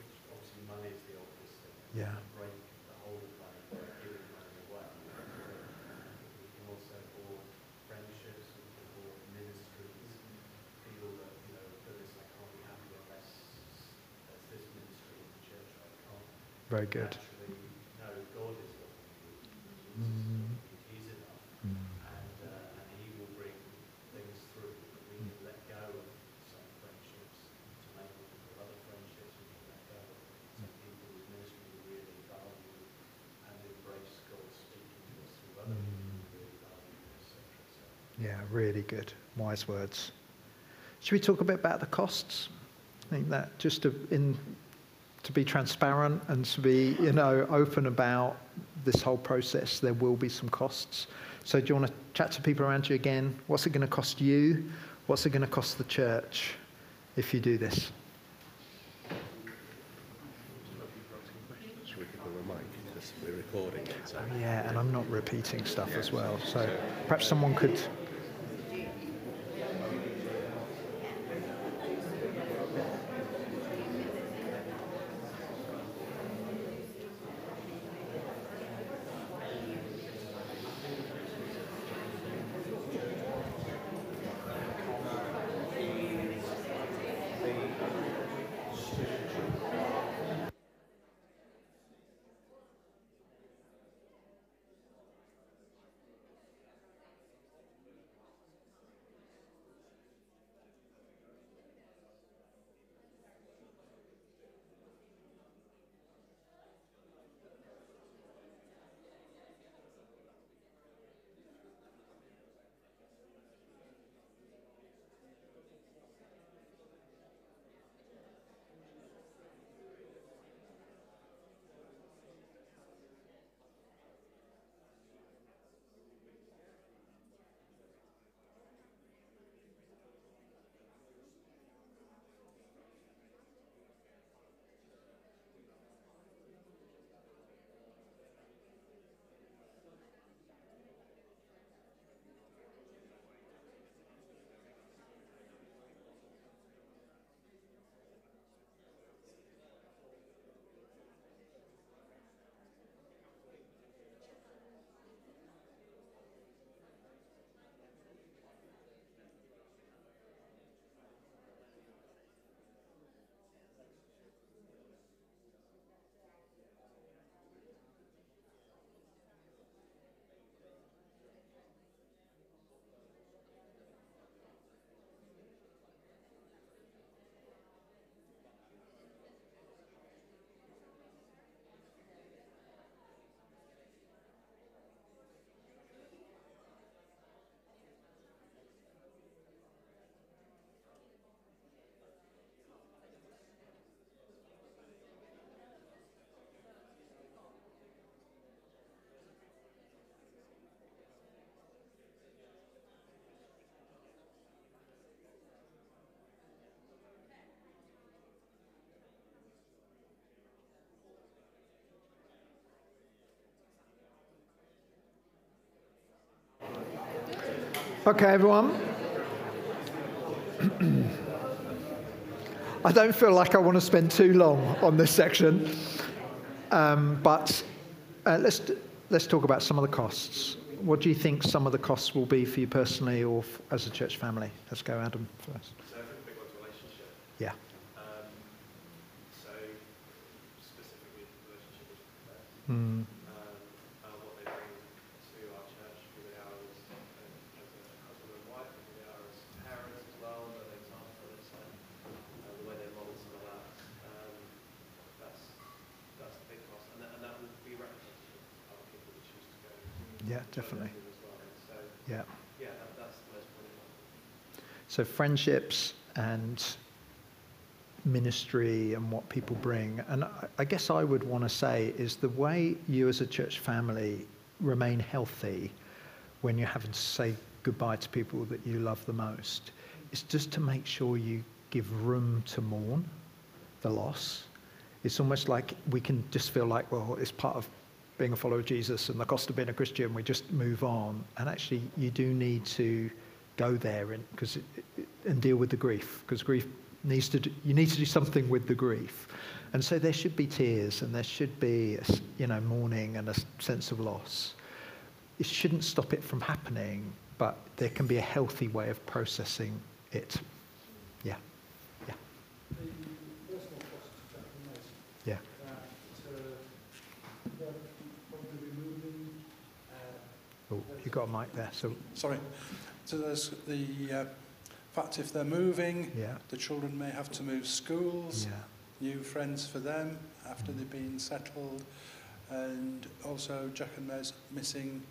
Speaker 7: which obviously money is the obvious thing.
Speaker 1: Yeah.
Speaker 7: Break the whole money, by giving money away.
Speaker 1: Very good.
Speaker 7: Actually, no, God is what we need.
Speaker 1: Mm.
Speaker 7: He's enough.
Speaker 1: Mm.
Speaker 7: And, uh, and he will bring things through. We can let go of some friendships to make room for other friendships. We can let go of some people whose ministry we really value and embrace God speaking to us through other people we really value, etc. good. Mm-hmm.
Speaker 1: Yeah, really good. Wise words. Should we talk a bit about the costs? I think that just in, to be transparent and to be, you know, open about this whole process, there will be some costs. So do you want to chat to people around you again? What's it going to cost you? What's it going to cost the church if you do this?
Speaker 12: Should we give them a mic? Just, we're recording it. So.
Speaker 1: Oh, yeah, and I'm not repeating stuff as well. So perhaps someone could. Okay, everyone. I don't feel like I want to spend too long on this section, um, but uh, let's, let's talk about some of the costs. What do you think some of the costs will be for you personally or f- as a church family? Let's go, Adam, first.
Speaker 12: So I think the big one's relationship.
Speaker 1: Yeah.
Speaker 12: Um, so specifically relationship
Speaker 1: Mm,
Speaker 12: um, and what they bring to our church, who they are as, as a husband and wife, who they are as parents as well, where they example for this, and uh, the way they model some of that. Um, that's that's the big cost, and that, and that will be representative of other people that choose to go.
Speaker 1: yeah,
Speaker 12: go
Speaker 1: definitely.
Speaker 12: there As well. So
Speaker 1: Yeah.
Speaker 12: yeah, that, that's the most important.
Speaker 1: So friendships and ministry and what people bring. And I- I guess I would want to say is the way you as a church family remain healthy when you're having to say goodbye to people that you love the most is just to make sure you give room to mourn the loss. It's almost like we can just feel like, well, it's part of being a follower of Jesus and the cost of being a Christian, we just move on. And actually, you do need to go there and, cause it, it- and deal with the grief, because grief needs to, do, you need to do something with the grief. And so there should be tears and there should be, a you know, mourning and a sense of loss. It shouldn't stop it from happening, but there can be a healthy way of processing it. Yeah, yeah,
Speaker 13: The personal costs that we make,
Speaker 1: yeah.
Speaker 13: that uh,
Speaker 1: you've got a mic there. So
Speaker 14: Sorry. So there's the uh, fact if they're moving,
Speaker 1: yeah,
Speaker 14: the children may have to move schools,
Speaker 1: yeah,
Speaker 14: new friends for them after they've been settled, and also Jack and Mez missing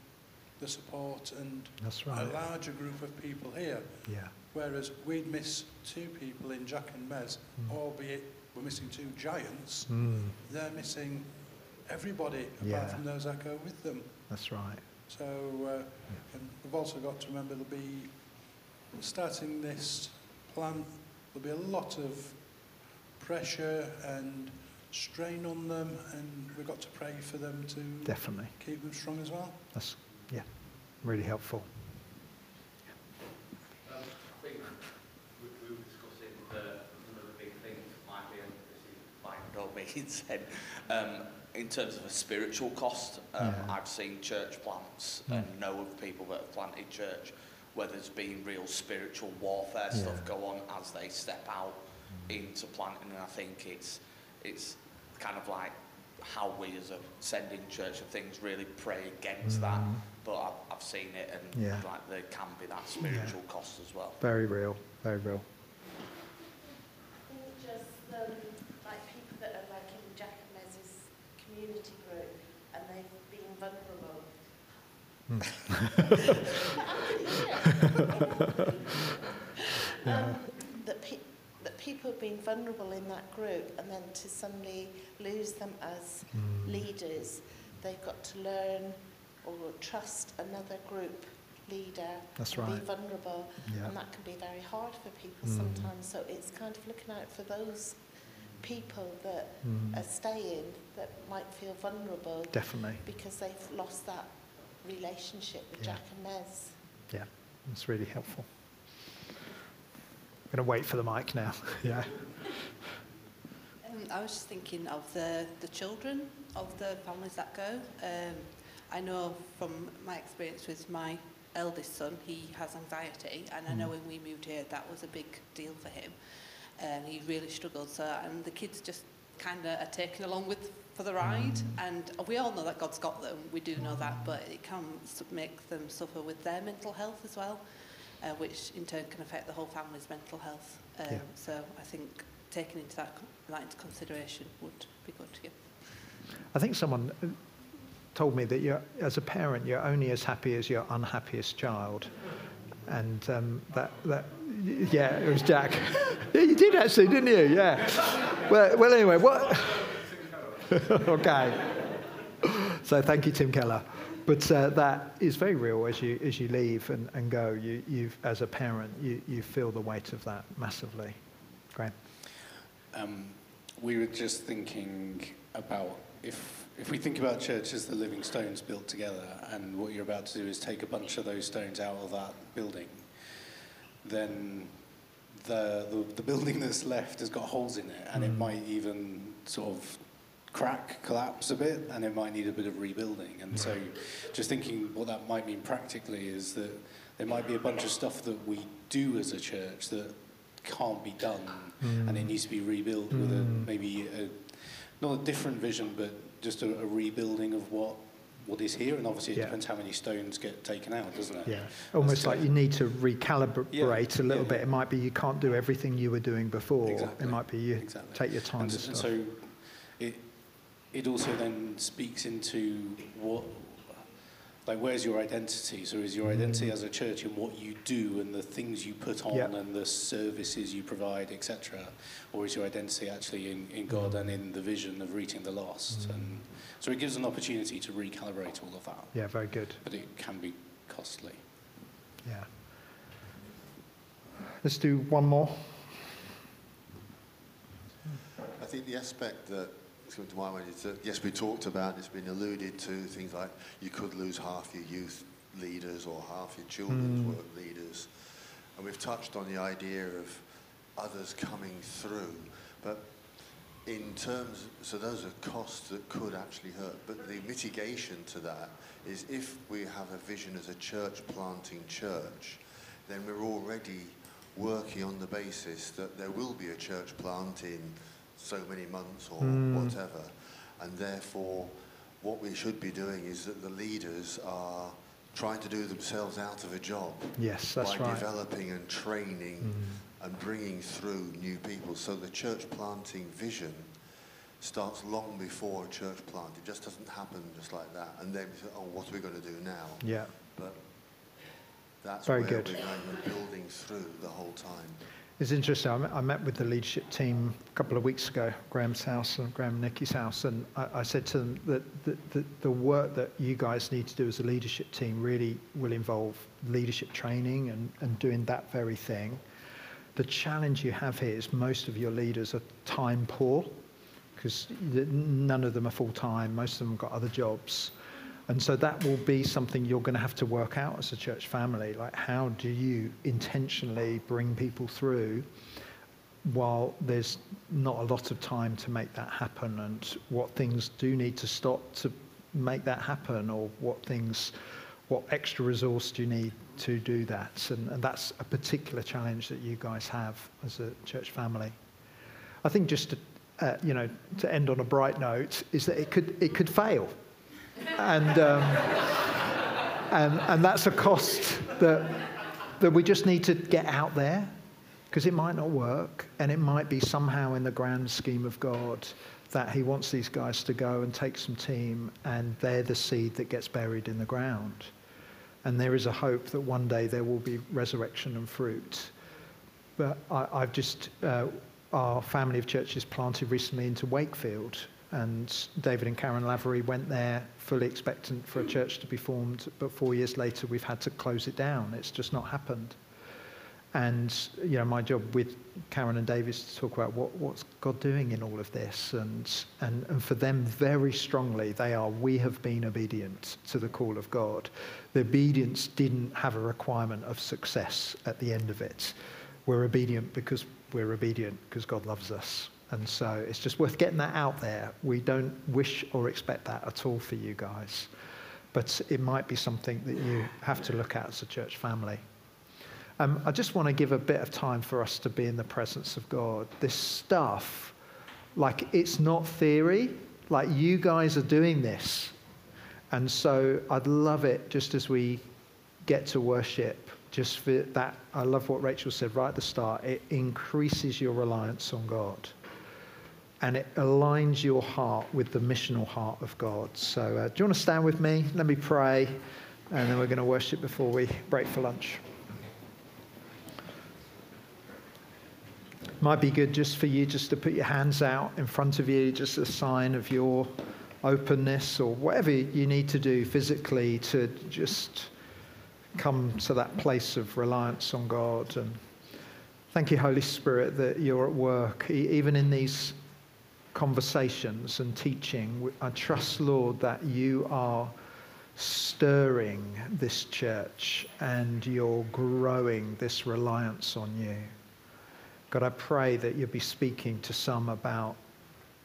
Speaker 14: the support and
Speaker 1: that's
Speaker 14: a larger group of people here.
Speaker 1: Yeah,
Speaker 14: Whereas we'd miss two people in Jack and Mez,
Speaker 1: Mm.
Speaker 14: albeit we're missing two giants,
Speaker 1: mm,
Speaker 14: they're missing everybody apart
Speaker 1: Yeah.
Speaker 14: from those that go with them.
Speaker 1: that's right.
Speaker 14: So uh, and we've also got to remember there'll be, starting this plan, there'll be a lot of pressure and strain on them and we've got to pray for them to
Speaker 1: Definitely.
Speaker 14: keep them strong as well.
Speaker 1: That's yeah, really helpful.
Speaker 4: I think we, we were discussing the, of the big things that might be, and this is by no means, said, um, in terms of a spiritual cost, um,
Speaker 1: Yeah.
Speaker 4: I've seen church plants
Speaker 1: Mm.
Speaker 4: and know of people that have planted church where there's been real spiritual warfare stuff
Speaker 1: Yeah.
Speaker 4: go on as they step out into planting, and I think it's it's kind of like how we as a sending church of things really pray against that.
Speaker 1: Mm.
Speaker 4: But I've, I've seen it, and
Speaker 1: Yeah.
Speaker 4: like there can be that spiritual cost as well.
Speaker 1: Very real. Very real.
Speaker 15: I think just um, like people that are like in Jack and Mez's community group and they've been vulnerable. um, that, pe- that people have been vulnerable in that group and then to suddenly lose them as
Speaker 1: Mm.
Speaker 15: leaders, they've got to learn or trust another group leader
Speaker 1: That's
Speaker 15: and
Speaker 1: right.
Speaker 15: be vulnerable
Speaker 1: Yeah.
Speaker 15: and that can be very hard for people
Speaker 1: Mm.
Speaker 15: sometimes. So it's kind of looking out for those people that
Speaker 1: Mm.
Speaker 15: are staying that might feel vulnerable
Speaker 1: Definitely.
Speaker 15: because they've lost that relationship with
Speaker 1: Yeah.
Speaker 15: Jack and Mez.
Speaker 1: Yeah, that's really helpful. I'm going to wait for the mic now. yeah.
Speaker 16: Um, I was just thinking of the, the children of the families that go. Um, I know from my experience with my eldest son, he has anxiety, and I know
Speaker 1: Mm.
Speaker 16: when we moved here, that was a big deal for him. And he really struggled. So, and the kids just kind of are taken along with for the ride. And we all know that God's got them. We do know that, but it can make them suffer with their mental health as well, uh, which in turn can affect the whole family's mental health. Um,
Speaker 1: Yeah.
Speaker 16: So I think taking into that, that into consideration would be good to give.
Speaker 1: I think someone uh, told me that you're, as a parent, you're only as happy as your unhappiest child. And um, that, that, yeah, it was Jack. yeah, you did actually, didn't you? Yeah. Well, well anyway, what? okay. So thank you, Tim Keller. But uh, that is very real as you, as you leave and, and go. You, you, as a parent, you, you feel the weight of that massively. Graham?
Speaker 17: Um, we were just thinking about if if we think about church as the living stones built together, and what you're about to do is take a bunch of those stones out of that building, then the the, the building that's left has got holes in it, and it
Speaker 1: Mm.
Speaker 17: might even sort of crack, collapse a bit, and it might need a bit of rebuilding. And so, just thinking what that might mean practically is that there might be a bunch of stuff that we do as a church that can't be done and it needs to be rebuilt with a
Speaker 1: Mm.
Speaker 17: maybe a, not a different vision, but just a, a rebuilding of what what is here. And obviously, it
Speaker 1: Yeah.
Speaker 17: depends how many stones get taken out, doesn't it?
Speaker 1: Yeah, almost like you need to recalibrate
Speaker 17: Yeah,
Speaker 1: a little
Speaker 17: yeah.
Speaker 1: bit. It might be you can't do everything you were doing before.
Speaker 17: Exactly,
Speaker 1: It might be you
Speaker 17: exactly.
Speaker 1: take your time
Speaker 17: And, and so, it it also then speaks into what. Like, where's your identity? So, is your identity
Speaker 1: Mm.
Speaker 17: as a church in what you do and the things you put on
Speaker 1: Yep.
Speaker 17: and the services you provide, etc.? Or is your identity actually in, in God and in the vision of reaching the lost?
Speaker 1: Mm.
Speaker 17: And so, it gives an opportunity to recalibrate all of that.
Speaker 1: yeah, very good.
Speaker 17: But it can be costly.
Speaker 1: Yeah. Let's do one more.
Speaker 18: I think the aspect that is coming to my mind is that, yes, we talked about, it's been alluded to, things like you could lose half your youth leaders or half your children's
Speaker 1: Mm.
Speaker 18: work leaders. And we've touched on the idea of others coming through. But in terms, so those are costs that could actually hurt. But the mitigation to that is if we have a vision as a church planting church, then we're already working on the basis that there will be a church plant in so many months or
Speaker 1: Mm.
Speaker 18: whatever. And therefore, what we should be doing is that the leaders are trying to do themselves out of a job.
Speaker 1: Yes,
Speaker 18: by
Speaker 1: right.
Speaker 18: developing and training
Speaker 1: Mm.
Speaker 18: And bringing through new people. So the church planting vision starts long before a church plant. It just doesn't happen just like that. And then, we say, oh, what are we going to do now?
Speaker 1: Yeah.
Speaker 18: But that's
Speaker 1: Very
Speaker 18: where
Speaker 1: good.
Speaker 18: we're going building through the whole time.
Speaker 1: It's interesting. I met, with the leadership team a couple of weeks ago, Graham's house and Graham and Nicky's house, and I, I said to them that the, the, the work that you guys need to do as a leadership team really will involve leadership training and, and doing that very thing. The challenge you have here is most of your leaders are time poor because none of them are full time, most of them have got other jobs. And so that will be something you're going to have to work out as a church family. Like, how do you intentionally bring people through while there's not a lot of time to make that happen? And what things do need to stop to make that happen? Or what things, what extra resource do you need to do that? And, and that's a particular challenge that you guys have as a church family. I think just to, uh, you know, to end on a bright note, is that it could, it could fail and, um, and, and that's a cost that, that we just need to get out there because it might not work and it might be somehow in the grand scheme of God that he wants these guys to go and take some team and they're the seed that gets buried in the ground. And there is a hope that one day there will be resurrection and fruit. But I, I've just, uh, our family of churches planted recently into Wakefield and David and Karen Lavery went there fully expectant for a church to be formed, but four years later we've had to close it down. It's just not happened. And you know, my job with Karen and David is to talk about what, what's God doing in all of this, and, and and for them very strongly they are we have been obedient to the call of God. The obedience didn't have a requirement of success at the end of it. We're obedient because we're obedient because God loves us. And so it's just worth getting that out there. We don't wish or expect that at all for you guys. But it might be something that you have to look at as a church family. Um, I just want to give a bit of time for us to be in the presence of God. This stuff, like, it's not theory. Like, you guys are doing this. And so I'd love it just as we get to worship, just for that. I love what Rachel said right at the start. It increases your reliance on God and it aligns your heart with the missional heart of God. So, uh, do you want to stand with me? Let me pray, and then we're going to worship before we break for lunch. Might be good just for you just to put your hands out in front of you, just a sign of your openness or whatever you need to do physically to just come to that place of reliance on God. And thank you, Holy Spirit, that you're at work, even in these conversations and teaching. I trust, Lord, that you are stirring this church and you're growing this reliance on you. God, I pray that you'll be speaking to some about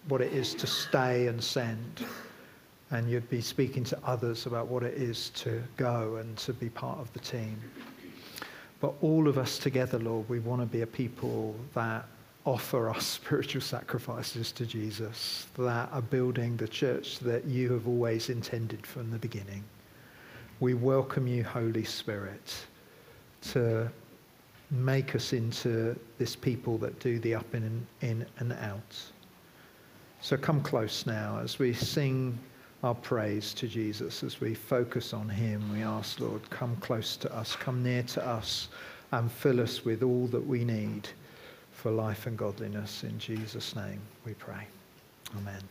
Speaker 1: what it is to stay and send, and you'd be speaking to others about what it is to go and to be part of the team. But all of us together, Lord, we want to be a people that offer our spiritual sacrifices to Jesus that are building the church that you have always intended from the beginning. We welcome you, Holy Spirit, to make us into this people that do the up and in and out. So come close now as we sing our praise to Jesus, as we focus on him. We ask, Lord, come close to us, come near to us, and fill us with all that we need for life and godliness. In Jesus' name we pray. Amen.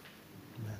Speaker 1: Amen.